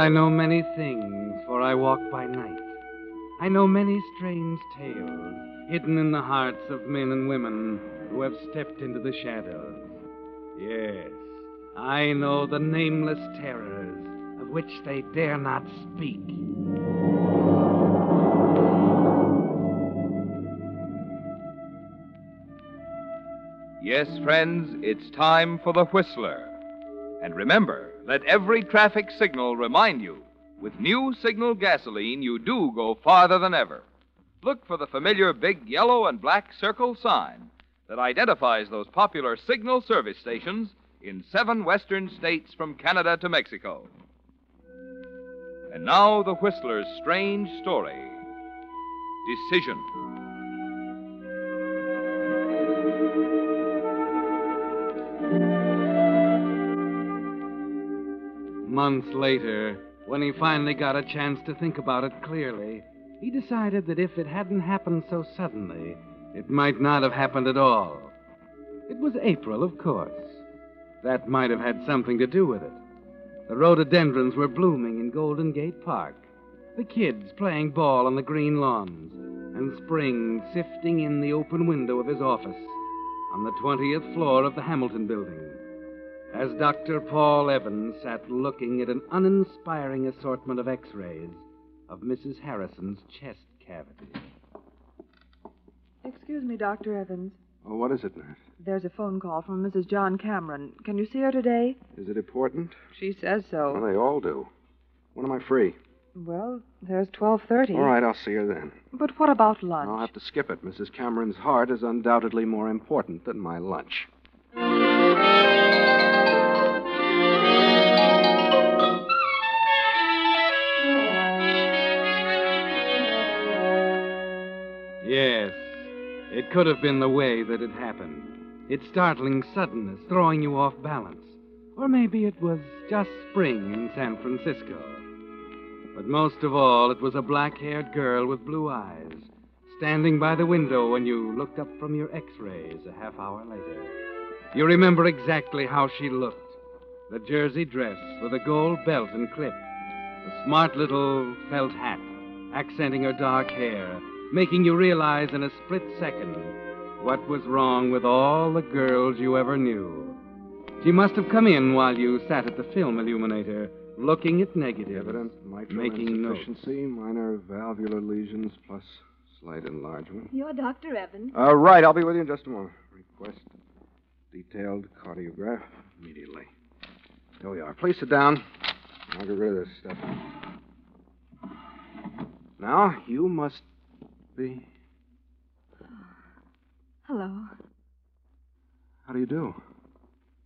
I know many things, for I walk by night. I know many strange tales hidden in the hearts of men and women who have stepped into the shadows. Yes, I know the nameless terrors of which they dare not speak. Yes, friends, it's time for the Whistler. And remember, let every traffic signal remind you with new signal gasoline, you do go farther than ever. Look for the familiar big yellow and black circle sign that identifies those popular signal service stations in seven western states from Canada to Mexico. And now, the Whistler's strange story Decision. Months later, when he finally got a chance to think about it clearly, he decided that if it hadn't happened so suddenly, it might not have happened at all. It was April, of course. That might have had something to do with it. The rhododendrons were blooming in Golden Gate Park, the kids playing ball on the green lawns, and spring sifting in the open window of his office on the 20th floor of the Hamilton building as Dr. Paul Evans sat looking at an uninspiring assortment of x rays of Mrs. Harrison's chest cavity. Excuse me, Dr. Evans. Oh, what is it, nurse? There's a phone call from Mrs. John Cameron. Can you see her today? Is it important? She says so. Well, they all do. When am I free? Well, there's 12:30. All right, I'll see her then. But what about lunch? I'll have to skip it. Mrs. Cameron's heart is undoubtedly more important than my lunch. Yes, it could have been the way that it happened. Its startling suddenness throwing you off balance. Or maybe it was just spring in San Francisco. But most of all, it was a black haired girl with blue eyes standing by the window when you looked up from your x rays a half hour later. You remember exactly how she looked the jersey dress with a gold belt and clip, the smart little felt hat accenting her dark hair, making you realize in a split second what was wrong with all the girls you ever knew. She must have come in while you sat at the film illuminator, looking at negatives, Evident mitral making notes. insufficiency, minor valvular lesions, plus slight enlargement. You're Dr. Evans. Uh, right, I'll be with you in just a moment. Request detailed cardiograph immediately. There we are. Please sit down. I'll get rid of this stuff. Now, you must be. Hello. How do you do?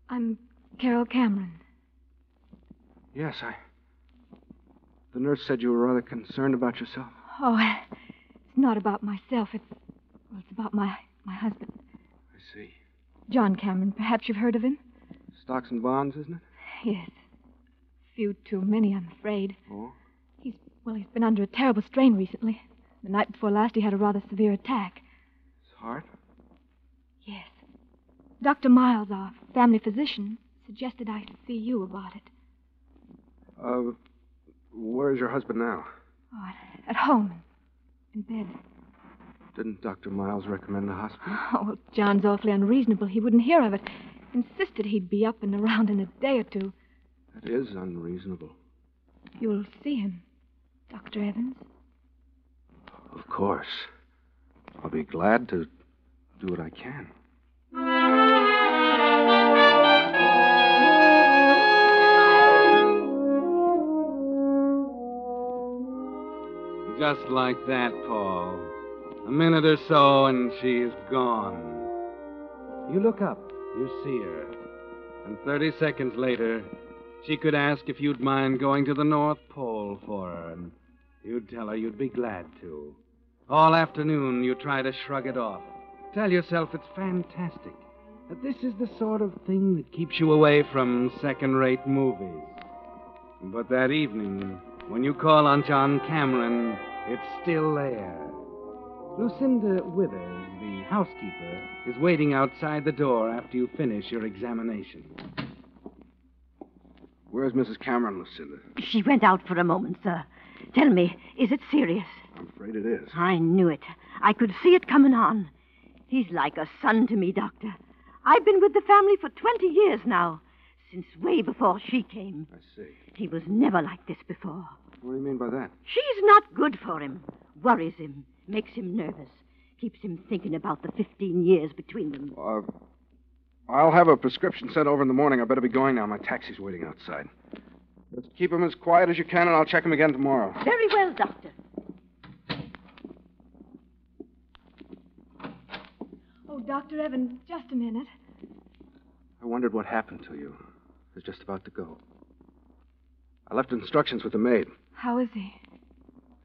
I'm Carol Cameron. Yes, I. The nurse said you were rather concerned about yourself. Oh, it's not about myself. It's well, it's about my my husband, I see. John Cameron. Perhaps you've heard of him. Stocks and bonds, isn't it? Yes. Few too many, I'm afraid. Oh. He's well, he's been under a terrible strain recently. The night before last, he had a rather severe attack. His heart? Yes. Dr. Miles, our family physician, suggested I see you about it. Uh, where's your husband now? Oh, at, at home, in bed. Didn't Dr. Miles recommend the hospital? Oh, well, John's awfully unreasonable. He wouldn't hear of it. Insisted he'd be up and around in a day or two. That is unreasonable. You'll see him, Dr. Evans. Of course. I'll be glad to do what I can. Just like that, Paul. A minute or so, and she's gone. You look up, you see her. And 30 seconds later, she could ask if you'd mind going to the North Pole for her, and you'd tell her you'd be glad to. All afternoon, you try to shrug it off. Tell yourself it's fantastic. That this is the sort of thing that keeps you away from second rate movies. But that evening, when you call on John Cameron, it's still there. Lucinda Withers, the housekeeper, is waiting outside the door after you finish your examination. Where's Mrs. Cameron, Lucinda? She went out for a moment, sir. Tell me, is it serious? I'm afraid it is. I knew it. I could see it coming on. He's like a son to me, Doctor. I've been with the family for 20 years now, since way before she came. I see. He was never like this before. What do you mean by that? She's not good for him, worries him, makes him nervous, keeps him thinking about the 15 years between them. Uh, I'll have a prescription sent over in the morning. I better be going now. My taxi's waiting outside. Just keep him as quiet as you can, and I'll check him again tomorrow. Very well, Doctor. Oh, Dr. Evans, just a minute. I wondered what happened to you. I was just about to go. I left instructions with the maid. How is he?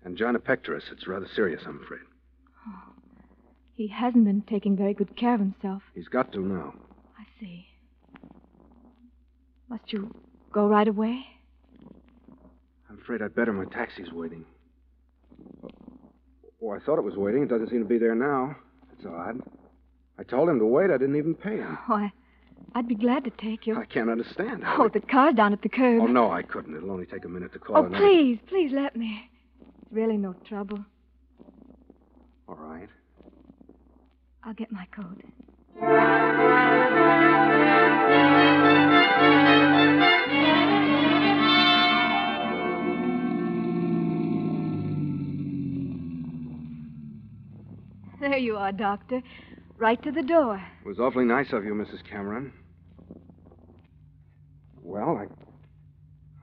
Angina pectoris. It's rather serious, I'm afraid. Oh. He hasn't been taking very good care of himself. He's got to now. I see. Must you go right away? I'm afraid I'd better. My taxi's waiting. Oh, I thought it was waiting. It doesn't seem to be there now. It's odd. I told him to wait. I didn't even pay him. Oh, I, I'd be glad to take you. I can't understand. how Oh, it- the car's down at the curb. Oh, no, I couldn't. It'll only take a minute to call Oh, another- please, please let me. It's really no trouble. All right. I'll get my coat. You are, Doctor. Right to the door. It was awfully nice of you, Mrs. Cameron. Well,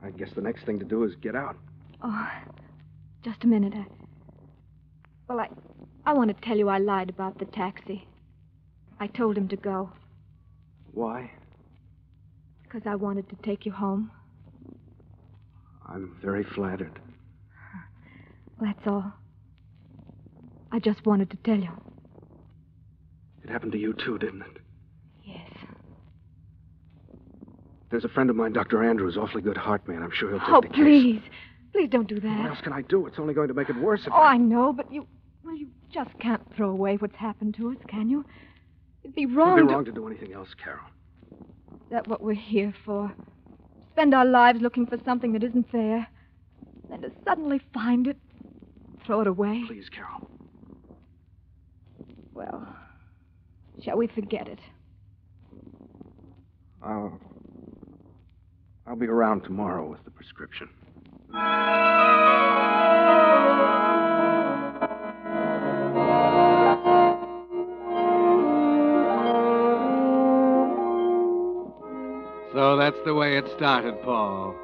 I, I guess the next thing to do is get out. Oh, just a minute. I, well, I, I want to tell you I lied about the taxi. I told him to go Why? because I wanted to take you home. I'm very flattered. That's all. I just wanted to tell you. It happened to you, too, didn't it? Yes. There's a friend of mine, Dr. Andrews, awfully good heart man. I'm sure he'll take Oh, the case. Oh, please. Please don't do that. What else can I do? It's only going to make it worse if Oh, I know, but you. Well, you just can't throw away what's happened to us, can you? It'd be wrong. It'd be to- wrong to do anything else, Carol. Is that what we're here for? Spend our lives looking for something that isn't fair. Then to suddenly find it, throw it away. Please, Carol. Well, shall we forget it? I'll. I'll be around tomorrow with the prescription. So that's the way it started, Paul.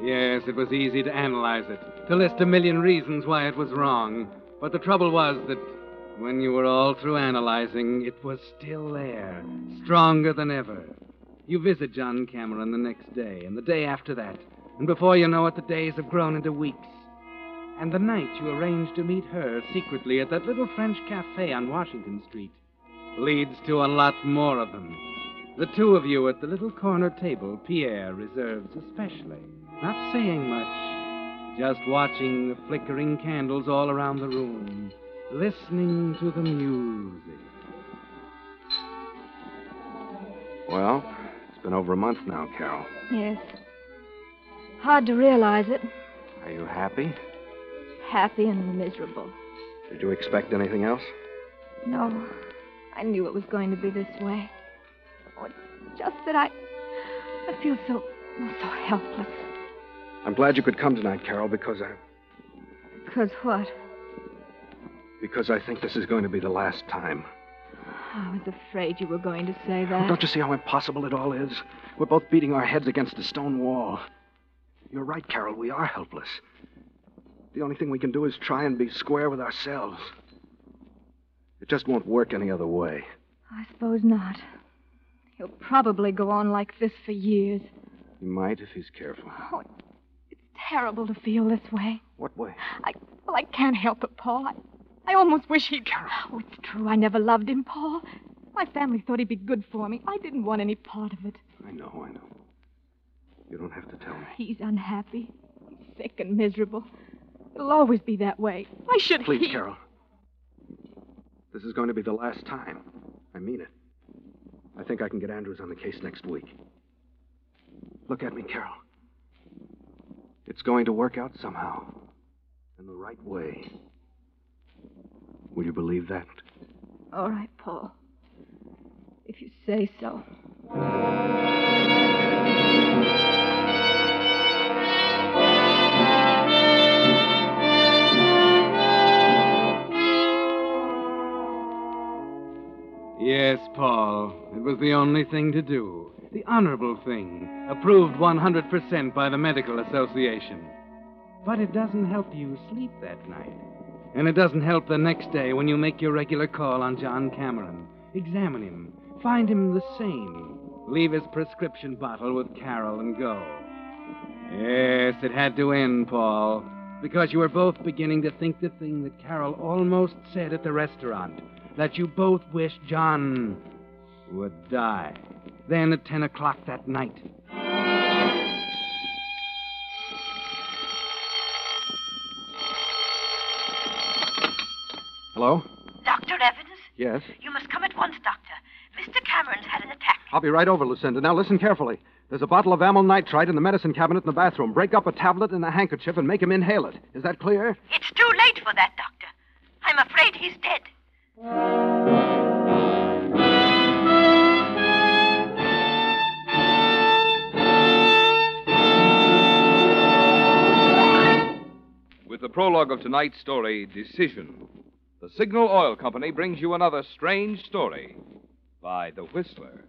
Yes, it was easy to analyze it, to list a million reasons why it was wrong. But the trouble was that when you were all through analyzing, it was still there, stronger than ever. You visit John Cameron the next day, and the day after that, and before you know it, the days have grown into weeks. And the night you arrange to meet her secretly at that little French cafe on Washington Street leads to a lot more of them. The two of you at the little corner table Pierre reserves especially, not saying much, just watching the flickering candles all around the room, listening to the music. Well, it's been over a month now, Carol. Yes. Hard to realize it. Are you happy? Happy and miserable. Did you expect anything else? No, I knew it was going to be this way. Oh, it's just that I. I feel so. so helpless. I'm glad you could come tonight, Carol, because I Because what? Because I think this is going to be the last time. I was afraid you were going to say Oh, that. don't you see how impossible it all is? We're both beating our heads against a stone wall. You're right, Carol. We are helpless. The only thing we can do is try and be square with ourselves. It just won't work any other way. I suppose not. He'll probably go on like this for years. He might if he's careful. Oh, it's terrible to feel this way. What way? I well, I can't help it, Paul. I, I almost wish he'd. come. Oh, it's true. I never loved him, Paul. My family thought he'd be good for me. I didn't want any part of it. I know, I know. You don't have to tell me. He's unhappy. He's sick and miserable. It'll always be that way. Why should Please, he? Please, Carol. This is going to be the last time. I mean it. I think I can get Andrews on the case next week. Look at me, Carol. It's going to work out somehow. In the right way. Will you believe that? All right, Paul. If you say so. Yes, Paul. It was the only thing to do. The honorable thing. Approved 100% by the Medical Association. But it doesn't help you sleep that night. And it doesn't help the next day when you make your regular call on John Cameron. Examine him. Find him the same. Leave his prescription bottle with Carol and go. Yes, it had to end, Paul. Because you were both beginning to think the thing that Carol almost said at the restaurant that you both wished John would die. Then at 10 o'clock that night. Hello? Dr. Evans? Yes. You must come at once, Doctor. Mr. Cameron's had an attack. I'll be right over, Lucinda. Now listen carefully. There's a bottle of amyl nitrite in the medicine cabinet in the bathroom. Break up a tablet and a handkerchief and make him inhale it. Is that clear? It's too late for that, Doctor. I'm afraid he's dead. With the prologue of tonight's story, Decision, the Signal Oil Company brings you another strange story by The Whistler.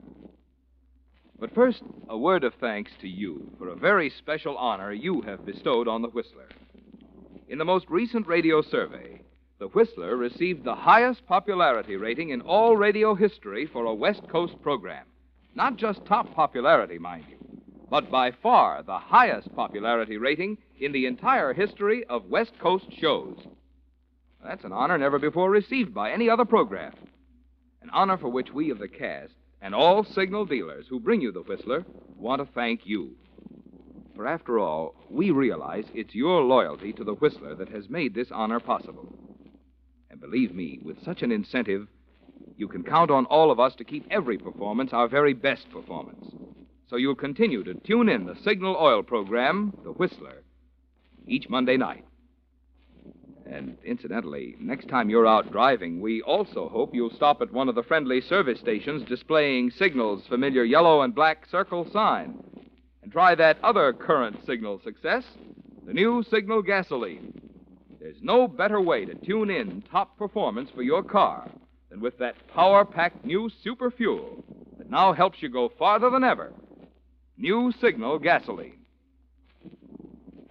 But first, a word of thanks to you for a very special honor you have bestowed on The Whistler. In the most recent radio survey, The Whistler received the highest popularity rating in all radio history for a West Coast program. Not just top popularity, mind you, but by far the highest popularity rating in the entire history of West Coast shows. That's an honor never before received by any other program. An honor for which we of the cast and all signal dealers who bring you the Whistler want to thank you. For after all, we realize it's your loyalty to the Whistler that has made this honor possible. And believe me, with such an incentive, you can count on all of us to keep every performance our very best performance. So you'll continue to tune in the Signal Oil program, The Whistler, each Monday night. And incidentally, next time you're out driving, we also hope you'll stop at one of the friendly service stations displaying Signal's familiar yellow and black circle sign. And try that other current Signal success, the new Signal gasoline. There's no better way to tune in top performance for your car than with that power packed new super fuel that now helps you go farther than ever. New Signal gasoline.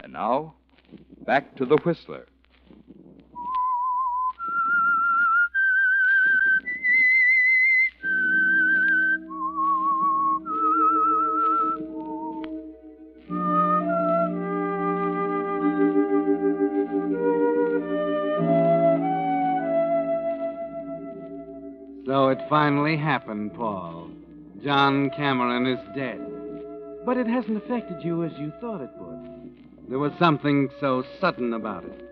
And now, back to the Whistler. Finally happened, Paul. John Cameron is dead. But it hasn't affected you as you thought it would. There was something so sudden about it.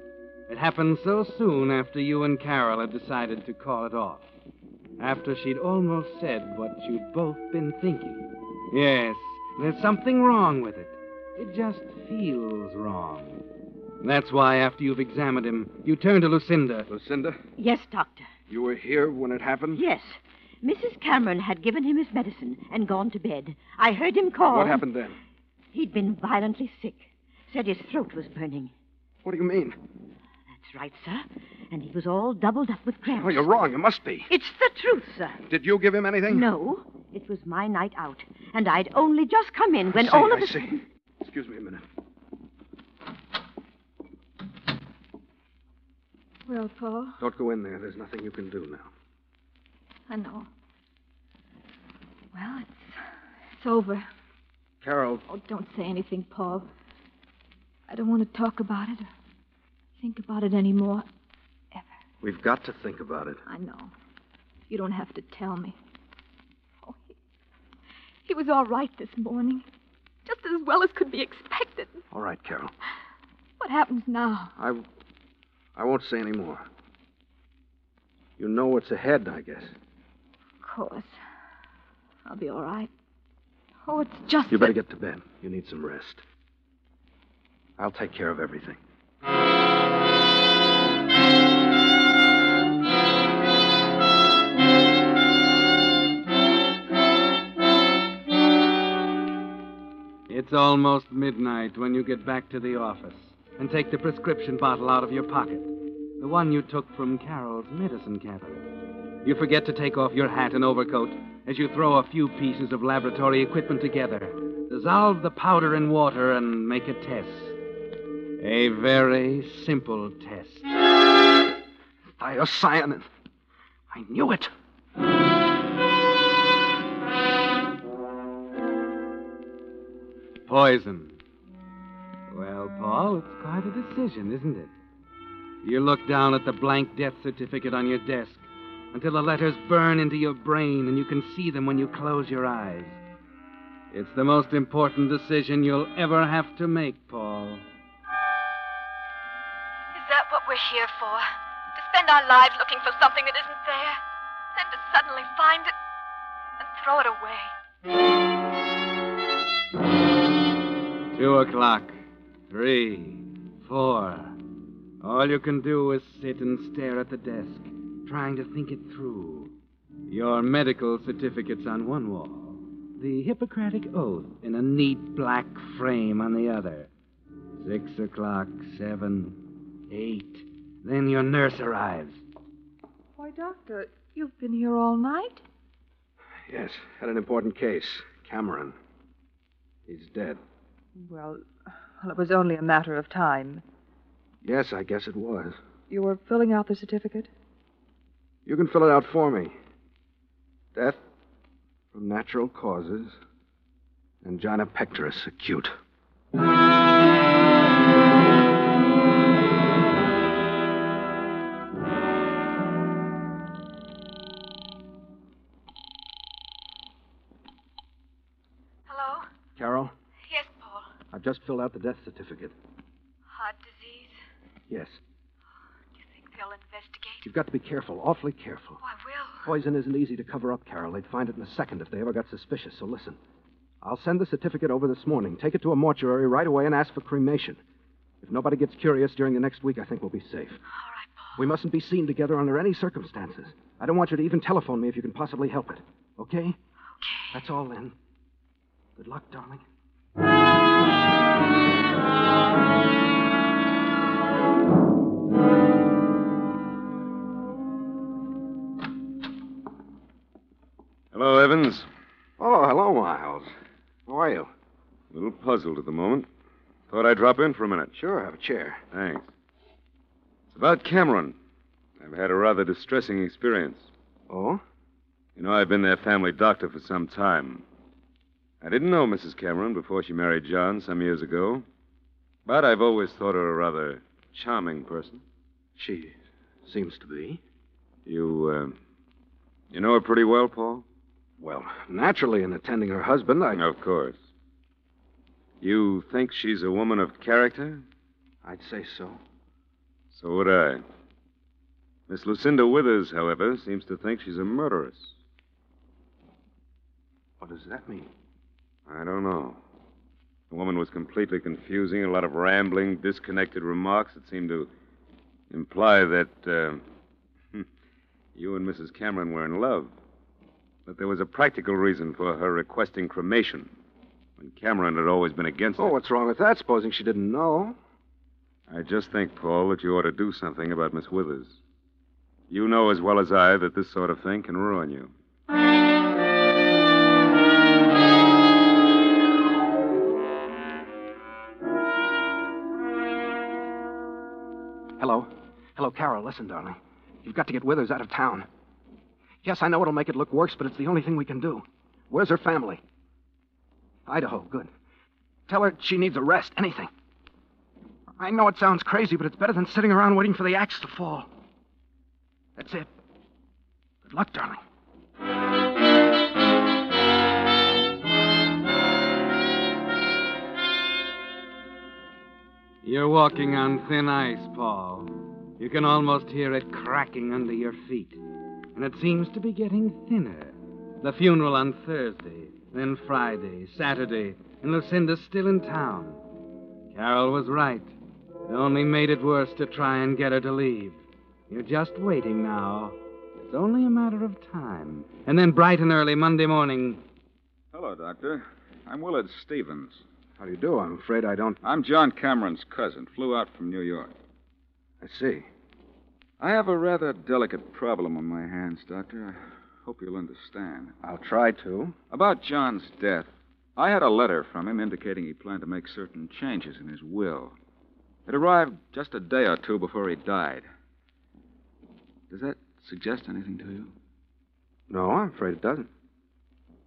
It happened so soon after you and Carol had decided to call it off. After she'd almost said what you'd both been thinking. Yes, there's something wrong with it. It just feels wrong. That's why, after you've examined him, you turn to Lucinda. Lucinda, Yes, Doctor. You were here when it happened? Yes. Mrs. Cameron had given him his medicine and gone to bed. I heard him call. What happened then? He'd been violently sick. Said his throat was burning. What do you mean? That's right, sir. And he was all doubled up with cramps. Oh, you're wrong. You must be. It's the truth, sir. Did you give him anything? No, it was my night out, and I'd only just come in when see, all of I a see. sudden. Excuse me a minute. Well, Paul, Don't go in there. There's nothing you can do now. I know. Well, it's it's over. Carol, Oh, don't say anything, Paul. I don't want to talk about it or think about it anymore. Ever. we've got to think about it. I know. You don't have to tell me. Oh, he, he was all right this morning. Just as well as could be expected. All right, Carol. What happens now? I, I won't say any more. You know what's ahead, I guess. Of course. I'll be all right. Oh, it's just. You better that- get to bed. You need some rest. I'll take care of everything. It's almost midnight when you get back to the office and take the prescription bottle out of your pocket. The one you took from Carol's medicine cabinet. You forget to take off your hat and overcoat as you throw a few pieces of laboratory equipment together, dissolve the powder in water, and make a test. A very simple test. Thiocyanin. I knew it. Poison. Well, Paul, it's quite a decision, isn't it? You look down at the blank death certificate on your desk until the letters burn into your brain and you can see them when you close your eyes. It's the most important decision you'll ever have to make, Paul. Is that what we're here for? To spend our lives looking for something that isn't there? Then to suddenly find it and throw it away? Two o'clock. Three. Four. All you can do is sit and stare at the desk, trying to think it through. Your medical certificate's on one wall, the Hippocratic Oath in a neat black frame on the other. Six o'clock, seven, eight. Then your nurse arrives. Why, Doctor, you've been here all night? Yes, had an important case. Cameron. He's dead. Well, well, it was only a matter of time. Yes, I guess it was. You were filling out the certificate? You can fill it out for me. Death from natural causes. Angina pectoris acute. I've just filled out the death certificate. Heart disease? Yes. Do you think they'll investigate? You've got to be careful, awfully careful. Oh, I will. Poison isn't easy to cover up, Carol. They'd find it in a second if they ever got suspicious. So listen. I'll send the certificate over this morning. Take it to a mortuary right away and ask for cremation. If nobody gets curious during the next week, I think we'll be safe. All right, Paul. We mustn't be seen together under any circumstances. I don't want you to even telephone me if you can possibly help it. Okay? Okay. That's all then. Good luck, darling. Hello, Evans. Oh, hello, Miles. How are you? A little puzzled at the moment. Thought I'd drop in for a minute. Sure, have a chair. Thanks. It's about Cameron. I've had a rather distressing experience. Oh? You know, I've been their family doctor for some time. I didn't know Mrs. Cameron before she married John some years ago, but I've always thought her a rather charming person. She seems to be. You, uh, you know her pretty well, Paul? Well, naturally, in attending her husband, I. Of course. You think she's a woman of character? I'd say so. So would I. Miss Lucinda Withers, however, seems to think she's a murderess. What does that mean? I don't know. The woman was completely confusing, a lot of rambling, disconnected remarks that seemed to imply that uh, you and Mrs. Cameron were in love. But there was a practical reason for her requesting cremation when Cameron had always been against Oh, it. Oh, what's wrong with that? Supposing she didn't know? I just think, Paul, that you ought to do something about Miss Withers. You know as well as I that this sort of thing can ruin you. Hello. Carol. Listen, darling. You've got to get Withers out of town. Yes, I know it'll make it look worse, but it's the only thing we can do. Where's her family? Idaho. Good. Tell her she needs a rest. Anything. I know it sounds crazy, but it's better than sitting around waiting for the axe to fall. That's it. Good luck, darling. You're walking on thin ice, Paul. You can almost hear it cracking under your feet. And it seems to be getting thinner. The funeral on Thursday, then Friday, Saturday, and Lucinda's still in town. Carol was right. It only made it worse to try and get her to leave. You're just waiting now. It's only a matter of time. And then bright and early Monday morning. Hello, Doctor. I'm Willard Stevens. How do you do? I'm afraid I don't. I'm John Cameron's cousin. Flew out from New York. I see. I have a rather delicate problem on my hands, Doctor. I hope you'll understand. I'll try to. About John's death, I had a letter from him indicating he planned to make certain changes in his will. It arrived just a day or two before he died. Does that suggest anything to you? No, I'm afraid it doesn't.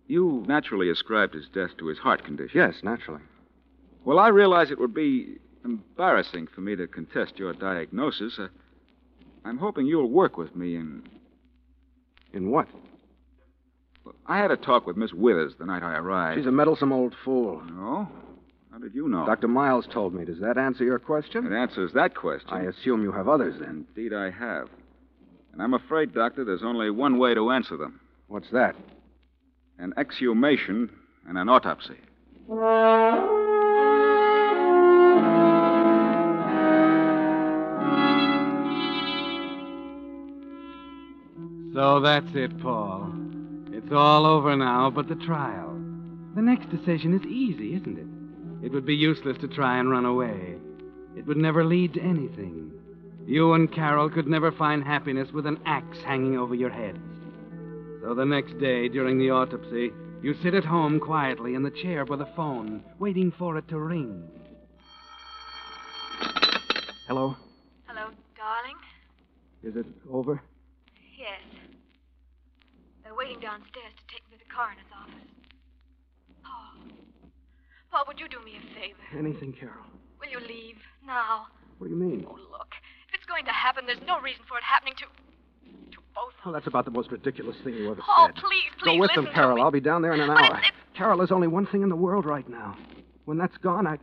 You naturally ascribed his death to his heart condition. Yes, naturally. Well, I realize it would be embarrassing for me to contest your diagnosis. Uh, I'm hoping you'll work with me in. In what? Well, I had a talk with Miss Withers the night I arrived. She's a meddlesome old fool. No? How did you know? Dr. Miles told me. Does that answer your question? It answers that question. I assume you have others then. Indeed, I have. And I'm afraid, Doctor, there's only one way to answer them What's that? an exhumation and an autopsy. So that's it, Paul. It's all over now but the trial. The next decision is easy, isn't it? It would be useless to try and run away. It would never lead to anything. You and Carol could never find happiness with an axe hanging over your heads. So the next day, during the autopsy, you sit at home quietly in the chair by the phone, waiting for it to ring. Hello? Hello, darling. Is it over? Yes. They're waiting downstairs to take me to the coroner's office. Paul. Paul, would you do me a favor? Anything, Carol. Will you leave now? What do you mean? Oh, look. If it's going to happen, there's no reason for it happening to. to both of Well, that's about the most ridiculous thing you ever said. Oh, please, please. Go with them, Carol. I'll be down there in an But hour. it's- it's- Carol, there's only one thing in the world right now. When that's gone, I.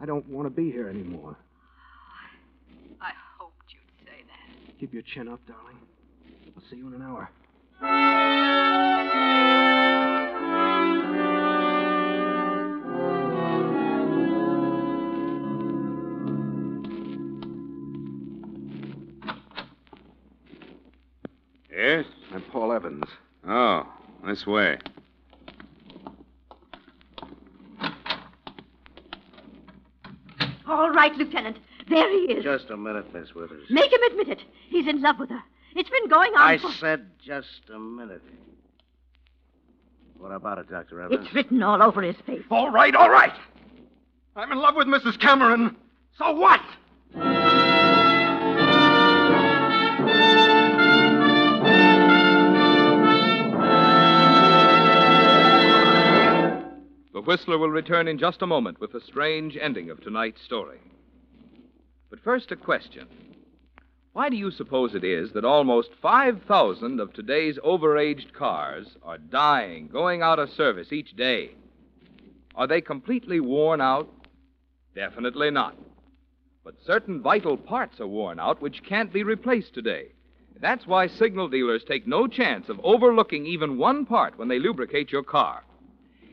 I don't want to be here anymore. I hoped you'd say that. Keep your chin up, darling. I'll see you in an hour. Yes? I'm Paul Evans. Oh, this way. All right, Lieutenant. There he is. Just a minute, Miss Withers. Make him admit it. He's in love with her. It's been going on I for... said just a minute. What about it, Dr. Evans? It's written all over his face. All right, all right. I'm in love with Mrs. Cameron. So what? The Whistler will return in just a moment with the strange ending of tonight's story. But first, a question. Why do you suppose it is that almost 5,000 of today's overaged cars are dying, going out of service each day? Are they completely worn out? Definitely not. But certain vital parts are worn out which can't be replaced today. That's why signal dealers take no chance of overlooking even one part when they lubricate your car.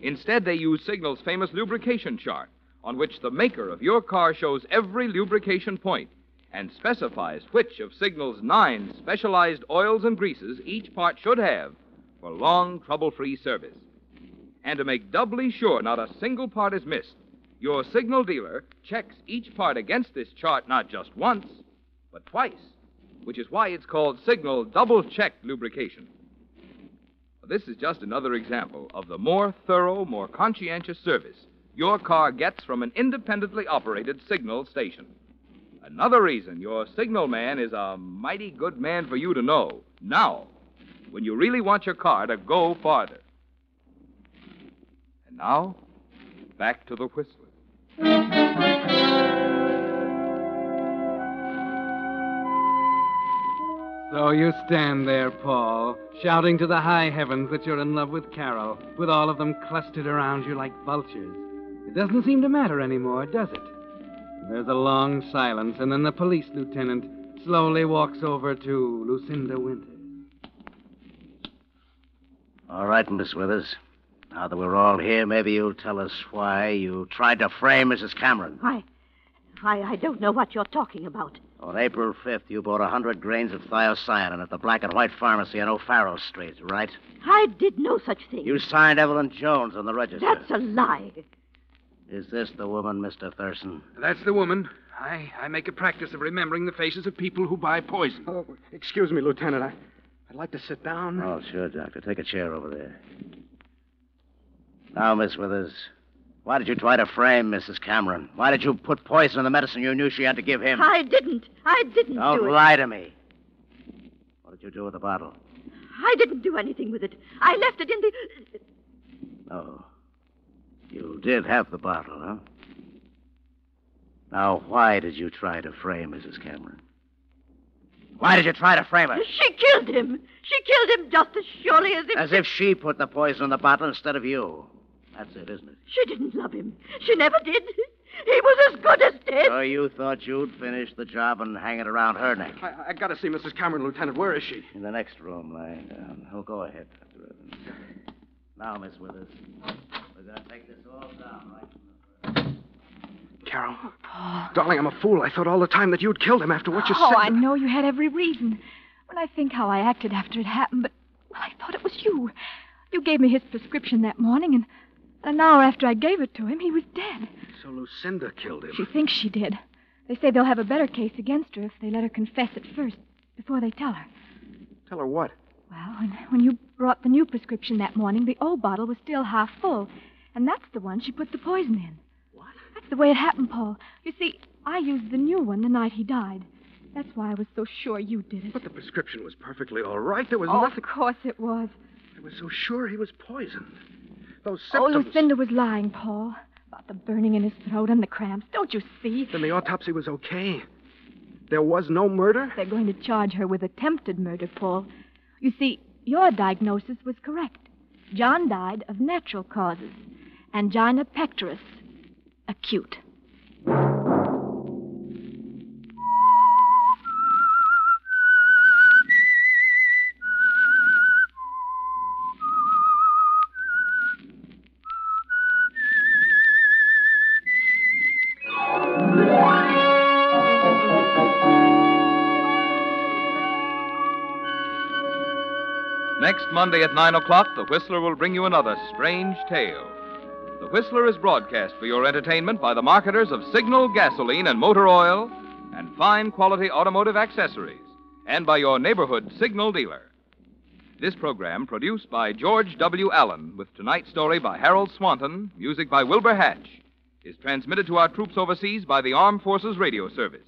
Instead, they use Signal's famous lubrication chart, on which the maker of your car shows every lubrication point and specifies which of Signal's nine specialized oils and greases each part should have for long, trouble free service. And to make doubly sure not a single part is missed, your Signal dealer checks each part against this chart not just once, but twice, which is why it's called Signal Double Check Lubrication. This is just another example of the more thorough, more conscientious service your car gets from an independently operated signal station. Another reason your signal man is a mighty good man for you to know. Now, when you really want your car to go farther. And now, back to the Whistler. So you stand there, Paul, shouting to the high heavens that you're in love with Carol, with all of them clustered around you like vultures. It doesn't seem to matter anymore, does it? There's a long silence, and then the police lieutenant slowly walks over to Lucinda Winters. All right, Miss Withers. Now that we're all here, maybe you'll tell us why you tried to frame Mrs. Cameron. Why, why, I don't know what you're talking about. On April 5th, you bought a 100 grains of thiocyanin at the Black and White Pharmacy on O'Farrell Street, right? I did no such thing. You signed Evelyn Jones on the register. That's a lie. Is this the woman, Mr. Thurston? That's the woman. I, I make a practice of remembering the faces of people who buy poison. Oh, excuse me, Lieutenant. I, I'd like to sit down. Oh, sure, Doctor. Take a chair over there. Now, Miss Withers, why did you try to frame Mrs. Cameron? Why did you put poison in the medicine you knew she had to give him? I didn't. I didn't Don't do it. lie to me. What did you do with the bottle? I didn't do anything with it. I left it in the. Oh. You did have the bottle, huh? Now, why did you try to frame Mrs. Cameron? Why did you try to frame her? She killed him. She killed him just as surely as if. As if she put the poison in the bottle instead of you. That's it, isn't it? She didn't love him. She never did. He was as good as dead. So you thought you'd finish the job and hang it around her neck. I, I gotta see Mrs. Cameron, Lieutenant. Where is she? In the next room, lying down. Oh, go ahead, Dr. Evans. Now, Miss Withers, we're going to take this all down right from the Carol. Oh, Darling, I'm a fool. I thought all the time that you'd killed him after what you oh, said. Oh, I know you had every reason. When I think how I acted after it happened, but well, I thought it was you. You gave me his prescription that morning, and an hour after I gave it to him, he was dead. So Lucinda killed him. She thinks she did. They say they'll have a better case against her if they let her confess at first, before they tell her. Tell her what? Well, when, when you brought the new prescription that morning, the old bottle was still half full, and that's the one she put the poison in. What? That's the way it happened, Paul. You see, I used the new one the night he died. That's why I was so sure you did it. But the prescription was perfectly all right. There was oh, nothing. of course it was. I was so sure he was poisoned. Those symptoms. Oh. Lucinda was lying, Paul, about the burning in his throat and the cramps. Don't you see? Then the autopsy was okay. There was no murder? They're going to charge her with attempted murder, Paul. You see, your diagnosis was correct. John died of natural causes. Angina pectoris. Acute. Next Monday at 9 o'clock, The Whistler will bring you another strange tale. Whistler is broadcast for your entertainment by the marketers of Signal gasoline and motor oil and fine quality automotive accessories, and by your neighborhood Signal dealer. This program, produced by George W. Allen, with tonight's story by Harold Swanton, music by Wilbur Hatch, is transmitted to our troops overseas by the Armed Forces Radio Service.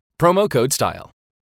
promo code STYLE.